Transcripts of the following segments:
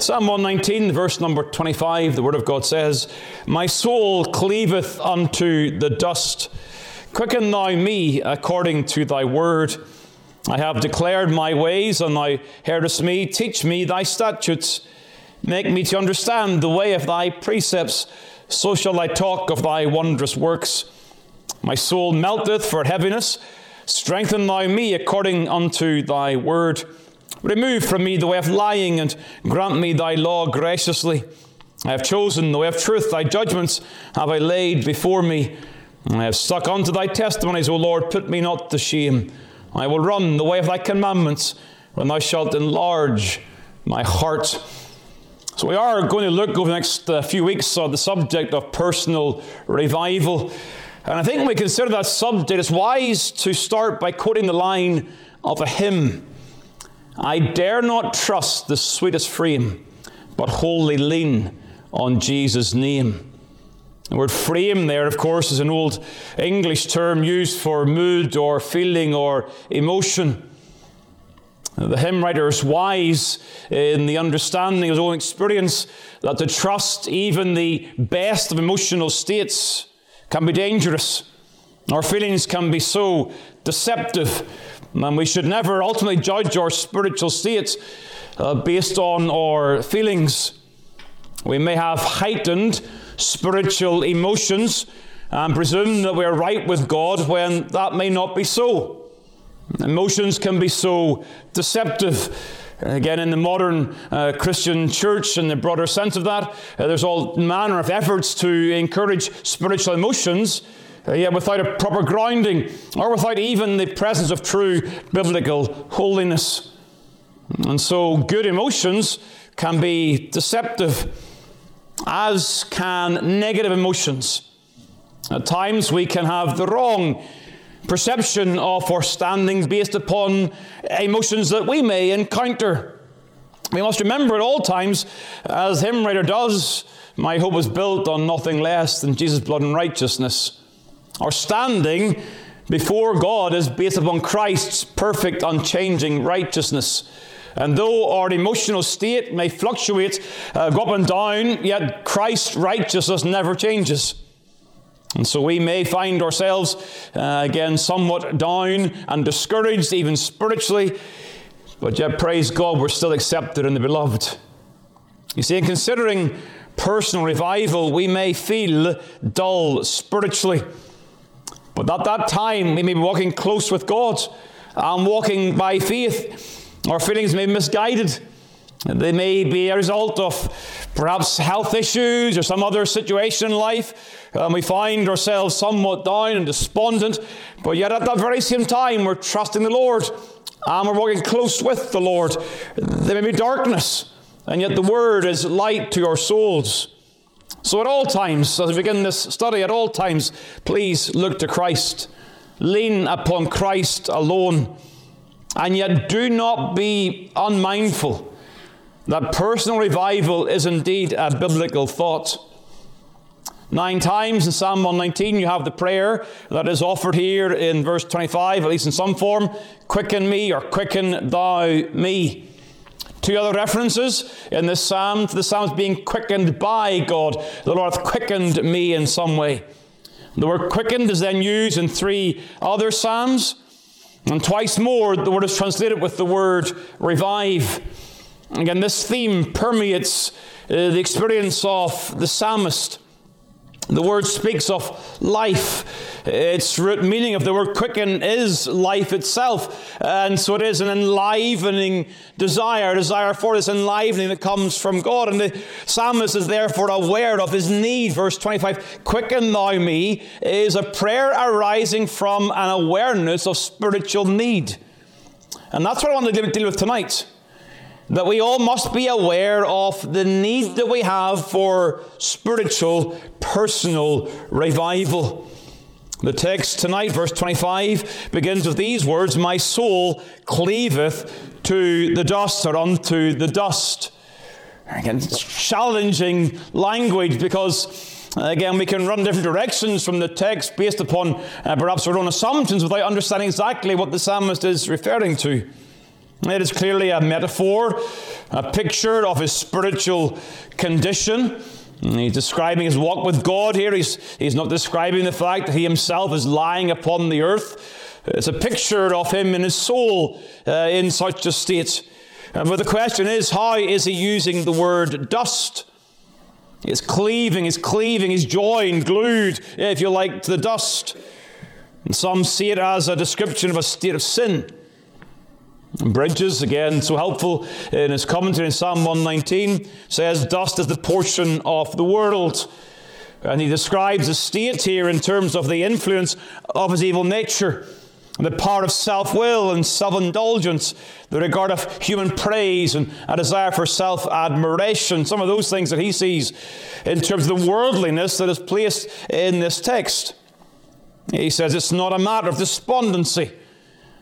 Psalm 119, verse number 25, the Word of God says, My soul cleaveth unto the dust. Quicken thou me according to thy word. I have declared my ways, and thou heardest me. Teach me thy statutes. Make me to understand the way of thy precepts. So shall I talk of thy wondrous works. My soul melteth for heaviness. Strengthen thou me according unto thy word. Remove from me the way of lying and grant me thy law graciously. I have chosen the way of truth, thy judgments have I laid before me. I have stuck unto thy testimonies, O Lord, put me not to shame. I will run the way of thy commandments when thou shalt enlarge my heart. So, we are going to look over the next uh, few weeks on the subject of personal revival. And I think when we consider that subject, it's wise to start by quoting the line of a hymn. I dare not trust the sweetest frame, but wholly lean on Jesus' name. The word frame there, of course, is an old English term used for mood or feeling or emotion. The hymn writer is wise in the understanding of his own experience that to trust even the best of emotional states can be dangerous. Our feelings can be so deceptive and we should never ultimately judge our spiritual states uh, based on our feelings. We may have heightened spiritual emotions and presume that we're right with God when that may not be so. Emotions can be so deceptive. Again, in the modern uh, Christian church, in the broader sense of that, uh, there's all manner of efforts to encourage spiritual emotions Uh, yet without a proper grounding or without even the presence of true biblical holiness. And so, good emotions can be deceptive, as can negative emotions. At times, we can have the wrong perception of our standing based upon emotions that we may encounter. We must remember at all times, as hymn writer does, my hope is built on nothing less than Jesus' blood and righteousness. Our standing before God is based upon Christ's perfect, unchanging righteousness. And though our emotional state may fluctuate, uh, go up and down, yet Christ's righteousness never changes. And so we may find ourselves, uh, again, somewhat down and discouraged, even spiritually, but yet, praise God, we're still accepted in the beloved. You see, in considering personal revival, we may feel dull spiritually. But at that time, we may be walking close with God and walking by faith. Our feelings may be misguided. They may be a result of perhaps health issues or some other situation in life. And we find ourselves somewhat down and despondent, but yet at that very same time, we're trusting the Lord and we're walking close with the Lord. There may be darkness, and yet the Word is light to our souls. So, at all times, as we begin this study, at all times, please look to Christ. Lean upon Christ alone. And yet, do not be unmindful that personal revival is indeed a biblical thought. Nine times in Psalm 119, you have the prayer that is offered here in verse 25, at least in some form Quicken me, or quicken thou me. Two other references in this psalm the psalms being quickened by God. The Lord hath quickened me in some way. The word quickened is then used in three other psalms. And twice more, the word is translated with the word revive. Again, this theme permeates uh, the experience of the psalmist. The word speaks of life. Its root meaning of the word quicken is life itself. And so it is an enlivening desire, desire for this enlivening that comes from God. And the psalmist is therefore aware of his need. Verse 25 Quicken thou me is a prayer arising from an awareness of spiritual need. And that's what I want to deal with tonight. That we all must be aware of the need that we have for spiritual, personal revival. The text tonight, verse 25, begins with these words My soul cleaveth to the dust, or unto the dust. Again, challenging language because Again, we can run different directions from the text based upon uh, perhaps our own assumptions without understanding exactly what the psalmist is referring to. It is clearly a metaphor, a picture of his spiritual condition. He's describing his walk with God here. He's, he's not describing the fact that he himself is lying upon the earth. It's a picture of him in his soul uh, in such a state. Uh, but the question is, how is he using the word dust? He's cleaving, he's cleaving, he's joined, glued, if you like, to the dust. And some see it as a description of a state of sin. Bridges, again, so helpful in his commentary in Psalm 119, says, Dust is the portion of the world. And he describes the state here in terms of the influence of his evil nature, the power of self will and self indulgence, the regard of human praise and a desire for self admiration. Some of those things that he sees in terms of the worldliness that is placed in this text. He says it's not a matter of despondency.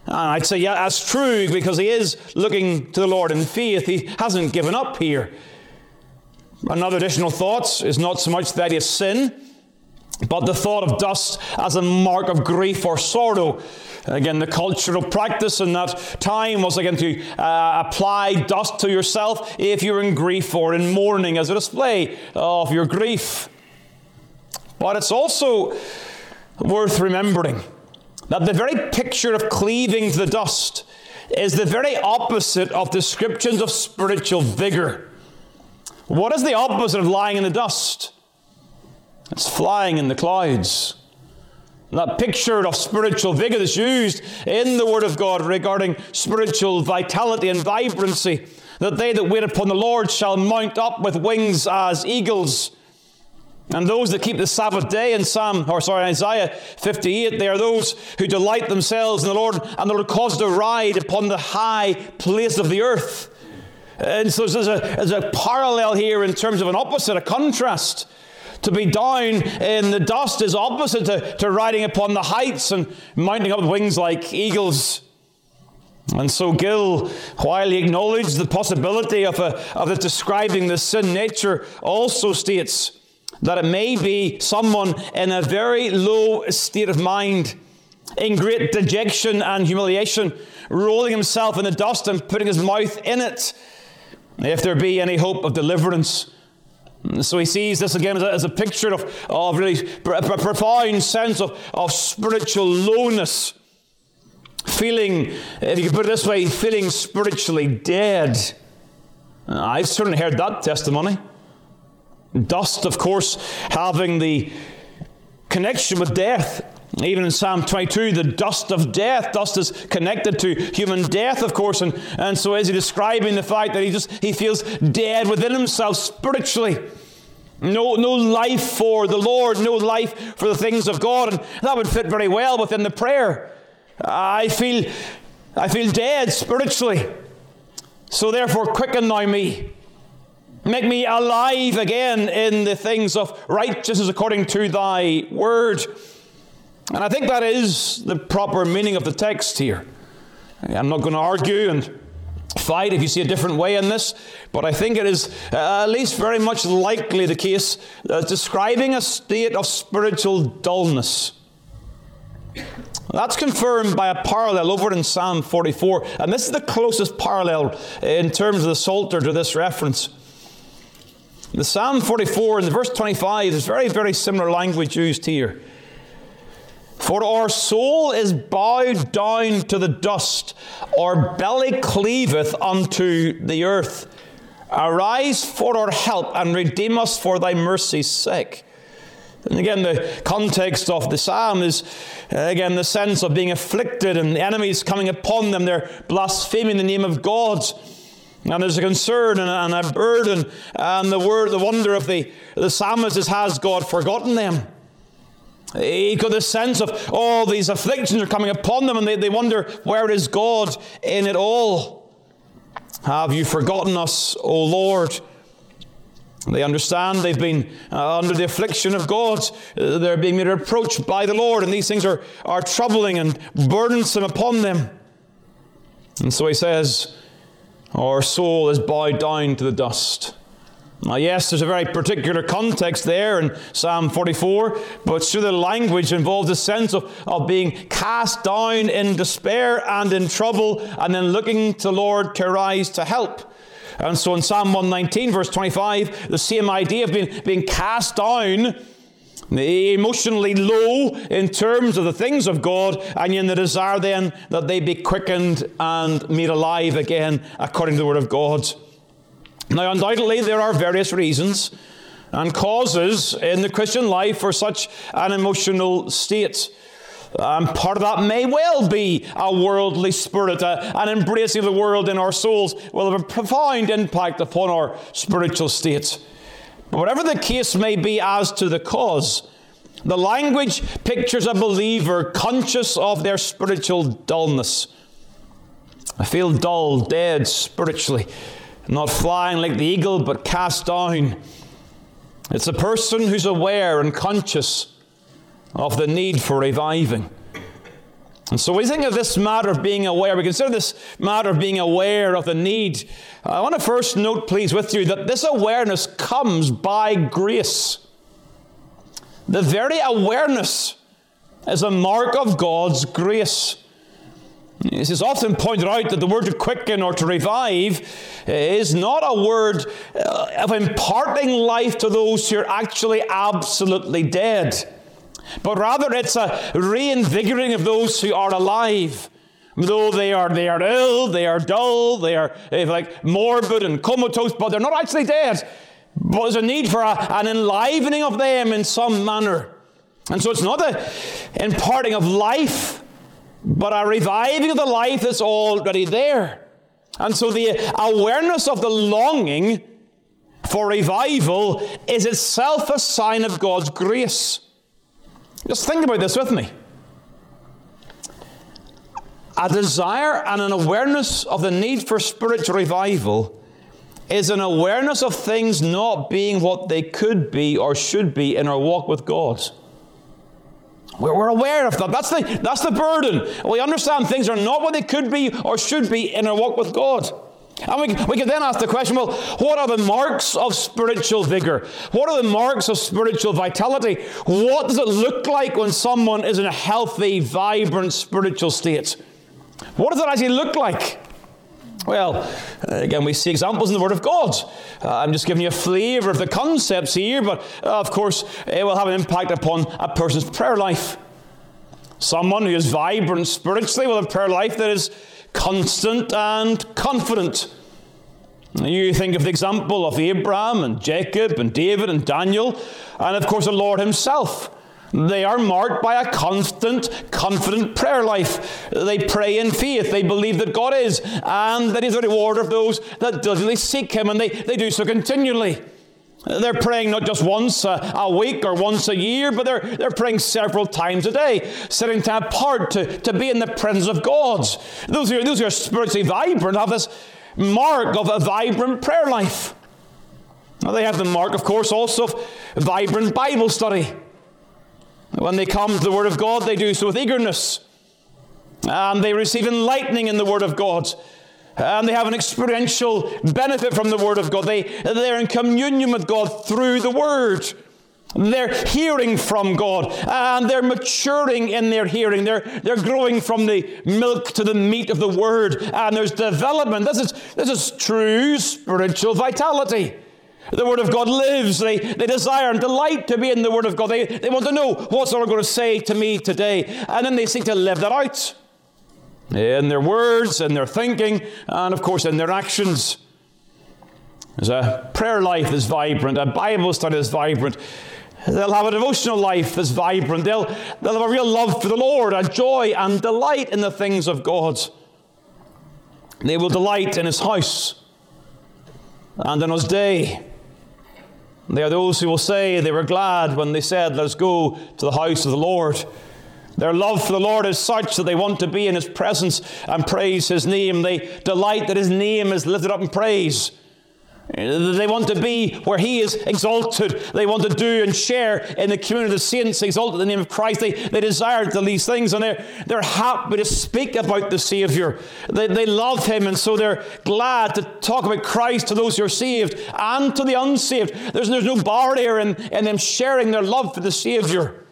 And I'd say, yeah, that's true because he is looking to the Lord in faith. He hasn't given up here. Another additional thought is not so much that he has sin, but the thought of dust as a mark of grief or sorrow. Again, the cultural practice in that time was again to uh, apply dust to yourself if you're in grief or in mourning as a display of your grief. But it's also worth remembering that the very picture of cleaving to the dust is the very opposite of descriptions of spiritual vigor. What is the opposite of lying in the dust? It's flying in the clouds. That picture of spiritual vigor that's used in the Word of God regarding spiritual vitality and vibrancy, that they that wait upon the Lord shall mount up with wings as eagles. And those that keep the Sabbath day in Psalm, or sorry, Isaiah 58, they are those who delight themselves in the Lord, and the Lord causes to ride upon the high place of the earth. And so there's a, there's a parallel here in terms of an opposite, a contrast. To be down in the dust is opposite to, to riding upon the heights and mounting up wings like eagles. And so Gill, while he acknowledged the possibility of, a, of it describing the sin nature, also states that it may be someone in a very low state of mind, in great dejection and humiliation, rolling himself in the dust and putting his mouth in it, if there be any hope of deliverance. So he sees this again as a, as a picture of, of really a profound sense of, of spiritual lowness. Feeling, if you could put it this way, feeling spiritually dead. I've certainly heard that testimony. Dust, of course, having the connection with death. Even in Psalm 22, the dust of death, dust is connected to human death, of course, and, and so is he describing the fact that he just he feels dead within himself spiritually. No, no life for the Lord, no life for the things of God, and that would fit very well within the prayer. I feel I feel dead spiritually. So therefore quicken now me Make me alive again in the things of righteousness according to thy word. And I think that is the proper meaning of the text here. I'm not going to argue and fight if you see a different way in this, but I think it is uh, at least very much likely the case uh, describing a state of spiritual dullness. That's confirmed by a parallel over in Psalm 44, and this is the closest parallel in terms of the Psalter to this reference. The Psalm 44 in the verse 25 is very, very similar language used here. For our soul is bowed down to the dust, our belly cleaveth unto the earth. Arise for our help and redeem us for thy mercy's sake. And again, the context of the psalm is, uh, again, the sense of being afflicted and the enemies coming upon them. They're blaspheming the name of God. And there's a concern and a, burden, and the word, the wonder of the, the psalmist is, has God forgotten them? He got the sense of all these afflictions are coming upon them, and they, they wonder, where is God in it all? Have you forgotten us, O Lord? They understand they've been uh, under the affliction of God. Uh, they're being reproached by the Lord, and these things are, are troubling and burdensome upon them. And so he says, Our soul is bowed down to the dust. Now, yes, there's a very particular context there in Psalm 44, but through the language involves a sense of, of being cast down in despair and in trouble, and then looking to the Lord to rise to help. And so in Psalm 119, verse 25, the same idea of being, being cast down, emotionally low in terms of the things of God, and in the desire then that they be quickened and made alive again according to the Word of God. Now, undoubtedly, there are various reasons and causes in the Christian life for such an emotional state. And part of that may well be a worldly spirit, a, an embracing of the world in our souls will have a profound impact upon our spiritual state. Whatever the case may be as to the cause, the language pictures a believer conscious of their spiritual dullness. I feel dull, dead spiritually not flying like the eagle, but cast down. It's a person who's aware and conscious of the need for reviving. And so we think of this matter of being aware, we consider this matter of being aware of the need. I want to first note, please, with you that this awareness comes by grace. The very awareness is a mark of God's grace. It is often pointed out that the word to quicken or to revive is not a word uh, of imparting life to those who are actually absolutely dead, but rather it's a reinvigorating of those who are alive. Though they are, they are ill, they are dull, they are eh, like morbid and comatose, but they're not actually dead. But there's a need for a, an enlivening of them in some manner. And so it's not the imparting of life but a reviving of the life that's already there. And so the awareness of the longing for revival is itself a sign of God's grace. Just think about this with me. A desire and an awareness of the need for spiritual revival is an awareness of things not being what they could be or should be in our walk with God. We're aware of that. That's the, that's the burden. We understand things are not what they could be or should be in our walk with God. And we, we can then ask the question well, what are the marks of spiritual vigor? What are the marks of spiritual vitality? What does it look like when someone is in a healthy, vibrant spiritual state? What does it actually look like? Well, again, we see examples in the Word of God. Uh, I'm just giving you a flavor of the concepts here, but uh, of course, it will have an impact upon a person's prayer life. Someone who is vibrant spiritually will have prayer life that is constant and confident. You think of the example of Abraham and Jacob and David and Daniel, and of course the Lord Himself. They are marked by a constant, confident prayer life. They pray in faith. They believe that God is and that He's a rewarder of those that diligently seek Him, and they, they do so continually. They're praying not just once a, a, week or once a year, but they're, they're praying several times a day, setting time apart to, to be in the presence of God. Those who, are, those who are spiritually vibrant have this mark of a vibrant prayer life. Now, they have the mark, of course, also of vibrant Bible study. When they come to the Word of God, they do so with eagerness. And they receive enlightening in the Word of God. And they have an experiential benefit from the Word of God. They, they're in communion with God through the Word. They're hearing from God and they're maturing in their hearing. They're, they're growing from the milk to the meat of the Word. And there's development. This is, this is true spiritual vitality. The Word of God lives. They, they desire and delight to be in the Word of God. They, they want to know what's the Lord going to say to me today. And then they seek to live that out in their words, in their thinking, and of course in their actions. There's a prayer life is vibrant, a Bible study is vibrant. They'll have a devotional life that's vibrant. They'll, they'll have a real love for the Lord, a joy and delight in the things of God. They will delight in His house and in His day. They are those who will say they were glad when they said, Let's go to the house of the Lord. Their love for the Lord is such that they want to be in His presence and praise His name. They delight that His name is lifted up in praise. They want to be where He is exalted. They want to do and share in the community of the saints, exalted in the name of Christ. They, they desire these things and they're, they're happy to speak about the Savior. They, they love Him and so they're glad to talk about Christ to those who are saved and to the unsaved. There's, there's no barrier in, in them sharing their love for the Savior.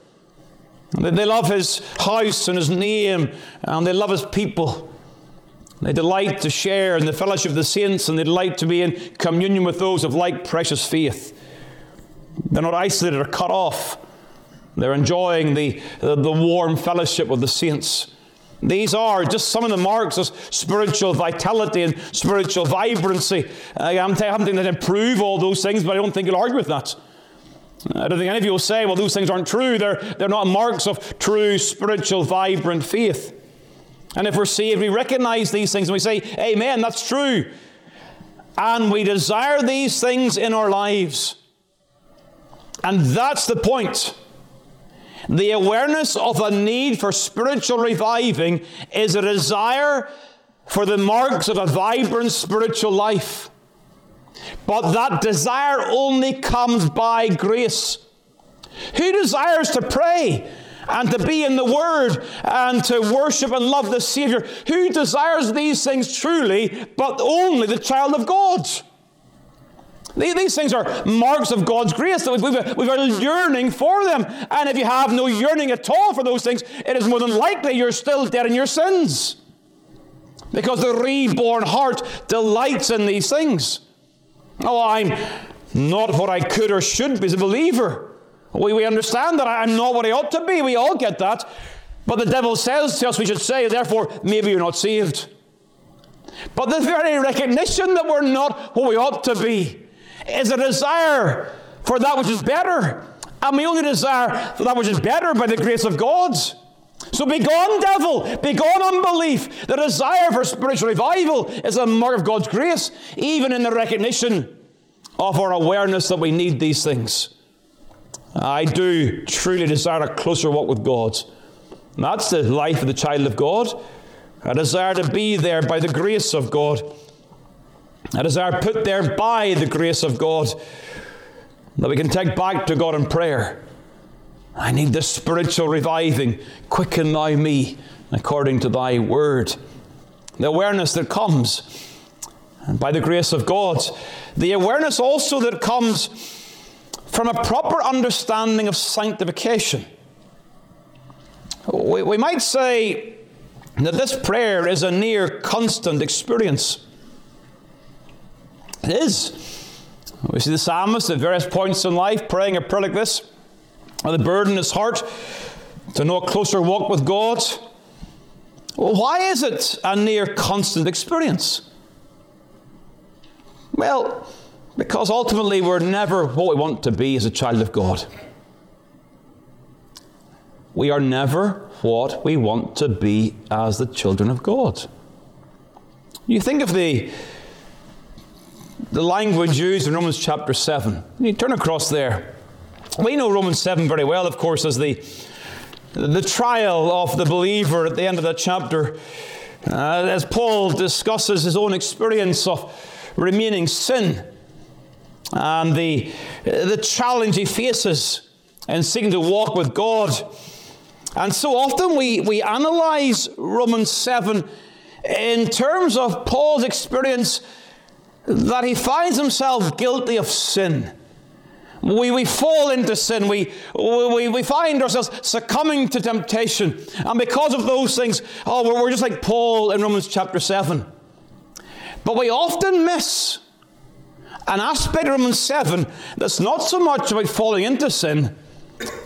They, love His house and His name and they love His people. They delight to share in the fellowship of the saints and they delight to be in communion with those of like precious faith. They're not isolated or cut off. They're enjoying the, the, warm fellowship of the saints. These are just some of the marks of spiritual vitality and spiritual vibrancy. I'm having to improve all those things, but I don't think you'll argue with that. I don't think any of you will say, well, those things aren't true. They're, they're not marks of true spiritual, vibrant faith. And if we're saved, we recognize these things and we say, Amen, that's true. And we desire these things in our lives. And that's the point. The awareness of a need for spiritual reviving is a desire for the marks of a vibrant spiritual life. But that desire only comes by grace. Who desires to pray and to be in the Word and to worship and love the Savior. Who desires these things truly, but only the child of God? These things are marks of God's grace. that We've a yearning for them. And if you have no yearning at all for those things, it is more than likely you're still dead in your sins. Because the reborn heart delights in these things. Oh, I'm not what I could or should be as a believer. We, we understand that I'm not what I ought to be. We all get that. But the devil says to us we should say, therefore, maybe you're not saved. But the very recognition that we're not what we ought to be is a desire for that which is better. And we only desire for that which is better by the grace of God. So begone, devil. begone unbelief. The desire for spiritual revival is a mark of God's grace, even in the recognition of our awareness that we need these things. I do truly desire a closer walk with God. That's the life of the child of God. I desire to be there by the grace of God. I desire put there by the grace of God that we can take back to God in prayer. I need the spiritual reviving. Quicken thou me according to thy word. The awareness that comes by the grace of God. The awareness also that comes from a proper understanding of sanctification. We, we might say that this prayer is a near constant experience. It is. We see the psalmist at various points in life praying a prayer like this, with a burden in his heart to know a closer walk with God. Well, why is it a near constant experience? Well, because ultimately, we're never what we want to be as a child of God. We are never what we want to be as the children of God. You think of the, the language used in Romans chapter 7. You turn across there. We know Romans 7 very well, of course, as the, the trial of the believer at the end of that chapter. Uh, as Paul discusses his own experience of remaining sin and the, the challenge he faces in seeking to walk with God. And so often we, we analyze Romans 7 in terms of Paul's experience that he finds himself guilty of sin. We, we fall into sin. We, we, we find ourselves succumbing to temptation. And because of those things, oh, we're, we're just like Paul in Romans chapter 7. But we often miss an aspect of Romans 7 that's not so much about falling into sin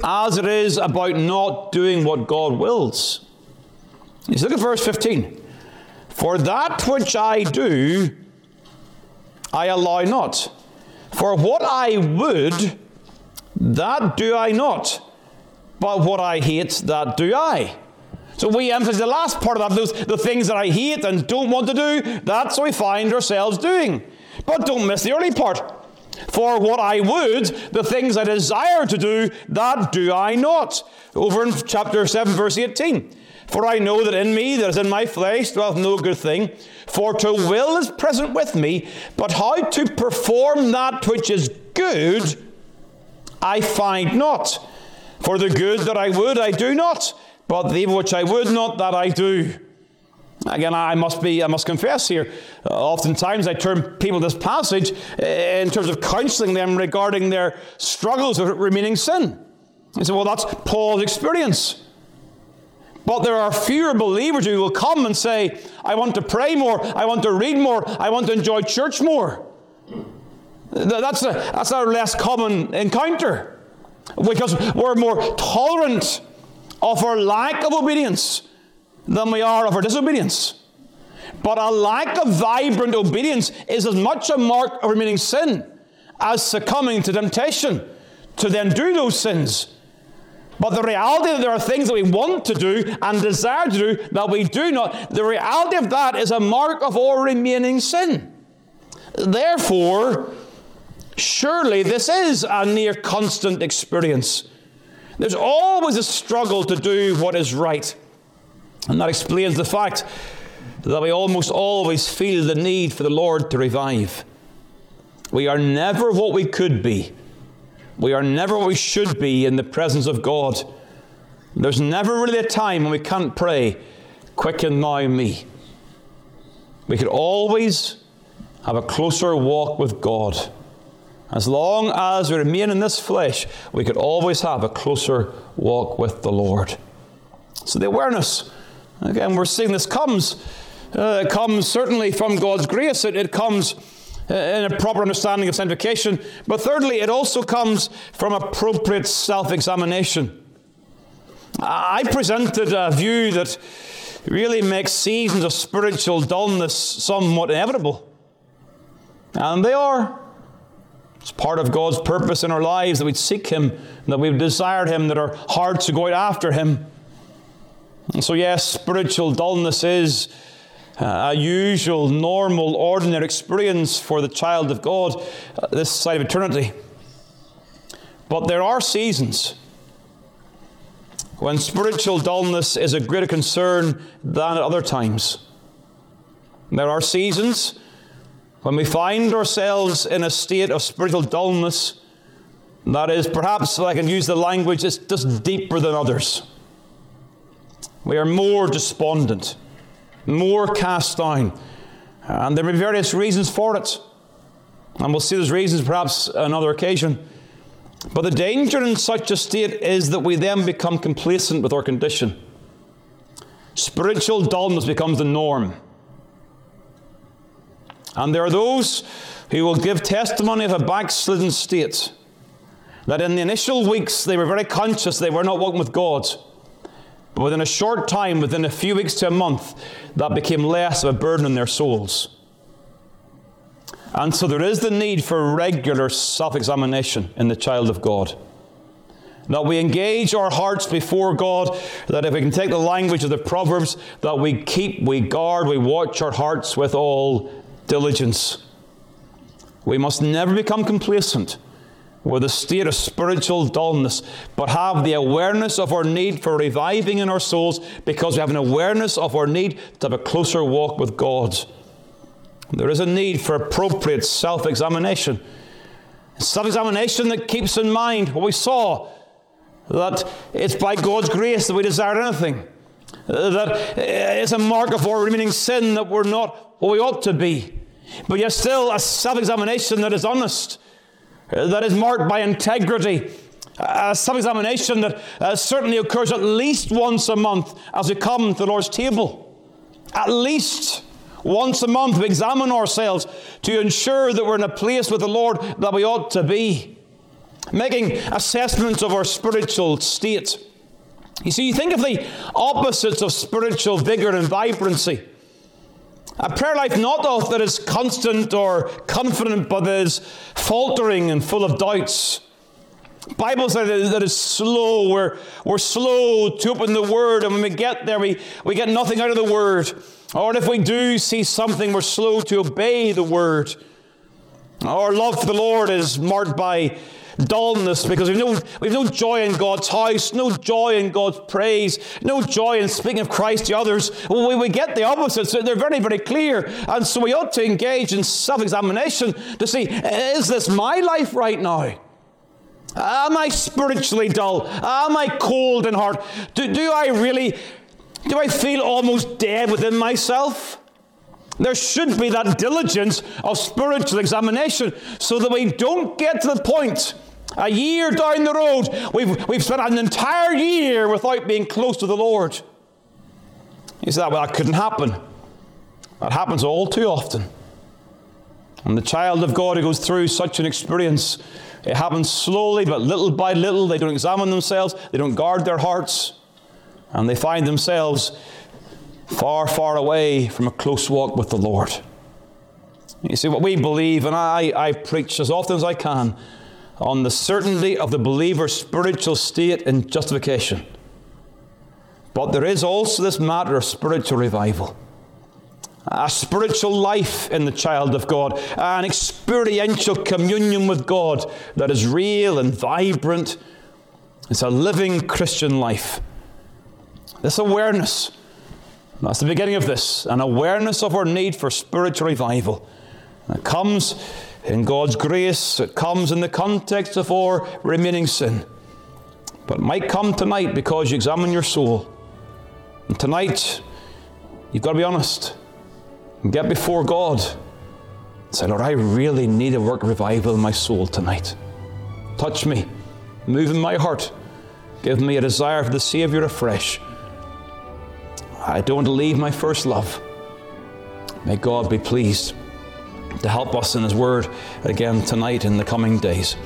as it is about not doing what God wills. You look at verse 15. For that which I do, I allow not. For what I would, that do I not. But what I hate, that do I. So we emphasize the last part of that, those, the things that I hate and don't want to do, that's what we find ourselves doing. But don't miss the early part. For what I would, the things I desire to do, that do I not. Over in chapter 7, verse 18. For I know that in me, that is in my flesh, dwelleth no good thing. For to will is present with me, but how to perform that which is good, I find not. For the good that I would, I do not, but the evil which I would not, that I do. Again, I must be, I must confess here. Uh, oftentimes, I turn people this passage uh, in terms of counseling them regarding their struggles with remaining sin. I say, well, that's Paul's experience. But there are fewer believers who will come and say, I want to pray more, I want to read more, I want to enjoy church more. That's a, that's a less common encounter because we're more tolerant of our lack of obedience than we are of our disobedience. But a lack of vibrant obedience is as much a mark of remaining sin as succumbing to temptation to then do those sins. But the reality that there are things that we want to do and desire to do that we do not, the reality of that is a mark of our remaining sin. Therefore, surely this is a near constant experience. There's always a struggle to do what is right. And that explains the fact that we almost always feel the need for the Lord to revive. We are never what we could be. We are never what we should be in the presence of God. There's never really a time when we can't pray, Quicken now me. We could always have a closer walk with God. As long as we remain in this flesh, we could always have a closer walk with the Lord. So the awareness Again, we're seeing this comes. Uh, it comes certainly from God's grace. It, it comes uh, in a proper understanding of sanctification. But thirdly, it also comes from appropriate self examination. I presented a view that really makes seasons of spiritual dullness somewhat inevitable. And they are. It's part of God's purpose in our lives that we seek Him, that we've desired Him, that our hearts go out after Him. And so, yes, spiritual dullness is a usual, normal, ordinary experience for the child of God uh, this side of eternity. But there are seasons when spiritual dullness is a greater concern than at other times. There are seasons when we find ourselves in a state of spiritual dullness that is perhaps, if I can use the language, it's just deeper than others. We are more despondent, more cast down. And there may be various reasons for it. And we'll see those reasons perhaps another occasion. But the danger in such a state is that we then become complacent with our condition. Spiritual dullness becomes the norm. And there are those who will give testimony of a backslidden state. That in the initial weeks they were very conscious they were not walking with God. But within a short time, within a few weeks to a month, that became less of a burden on their souls. And so there is the need for regular self examination in the child of God. That we engage our hearts before God, that if we can take the language of the Proverbs, that we keep, we guard, we watch our hearts with all diligence. We must never become complacent with a state of spiritual dullness, but have the awareness of our need for reviving in our souls because we have an awareness of our need to have a closer walk with God. There is a need for appropriate self examination. Self examination that keeps in mind what we saw that it's by God's grace that we desire anything, that it's a mark of our remaining sin that we're not what we ought to be, but yet still a self examination that is honest that is marked by integrity. A self examination that uh, certainly occurs at least once a month as we come to the Lord's table. At least once a month we examine ourselves to ensure that we're in a place with the Lord that we ought to be. Making assessments of our spiritual state. You see, you think of the opposites of spiritual vigor and vibrancy. A prayer life not of that is constant or confident, but that is faltering and full of doubts. Bible says that is slow. We're, we're slow to open the Word, and when we get there, we, we get nothing out of the Word. Or if we do see something, we're slow to obey the Word. Our love for the Lord is marked by dullness because we've no, we've no joy in God's house, no joy in God's praise, no joy in speaking of Christ to others. We, we get the opposites. They're very, very clear. And so we ought to engage in self examination to see is this my life right now? Am I spiritually dull? Am I cold in heart? Do, do I really, do I feel almost dead within myself? There should be that diligence of spiritual examination so that we don't get to the point a year down the road, we've, we've spent an entire year without being close to the Lord. You say, well, that couldn't happen. That happens all too often. And the child of God who goes through such an experience, it happens slowly, but little by little. They don't examine themselves, they don't guard their hearts, and they find themselves far, far away from a close walk with the Lord. You see, what we believe, and I, I preach as often as I can, on the certainty of the believer's spiritual state in justification. But there is also this matter of spiritual revival. A spiritual life in the child of God, an experiential communion with God that is real and vibrant. It's a living Christian life. This awareness, that's the beginning of this, an awareness of our need for spiritual revival. It comes in God's grace, it comes in the context of our remaining sin. But it might come tonight because you examine your soul. And tonight, you've got to be honest and get before God. and Say, Lord, I really need a work revival in my soul tonight. Touch me, move in my heart, give me a desire for the Savior afresh. I don't leave my first love. May God be pleased to help us in His Word again tonight in the coming days.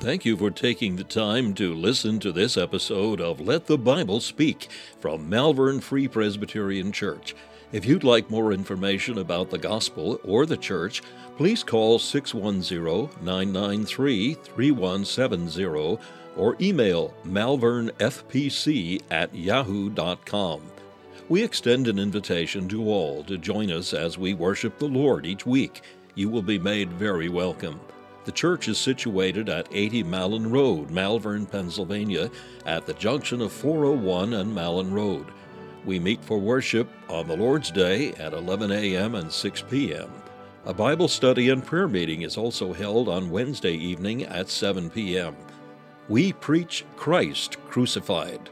Thank you for taking the time to listen to this episode of Let the Bible Speak from Malvern Free Presbyterian Church. If you'd like more information about the gospel or the church, please call 610 993 3170 or email malvernfpc at yahoo.com. We extend an invitation to all to join us as we worship the Lord each week. You will be made very welcome. The church is situated at 80 Malin Road, Malvern, Pennsylvania, at the junction of 401 and Malin Road. We meet for worship on the Lord's Day at 11 a.m. and 6 p.m. A Bible study and prayer meeting is also held on Wednesday evening at 7 p.m. We preach Christ crucified.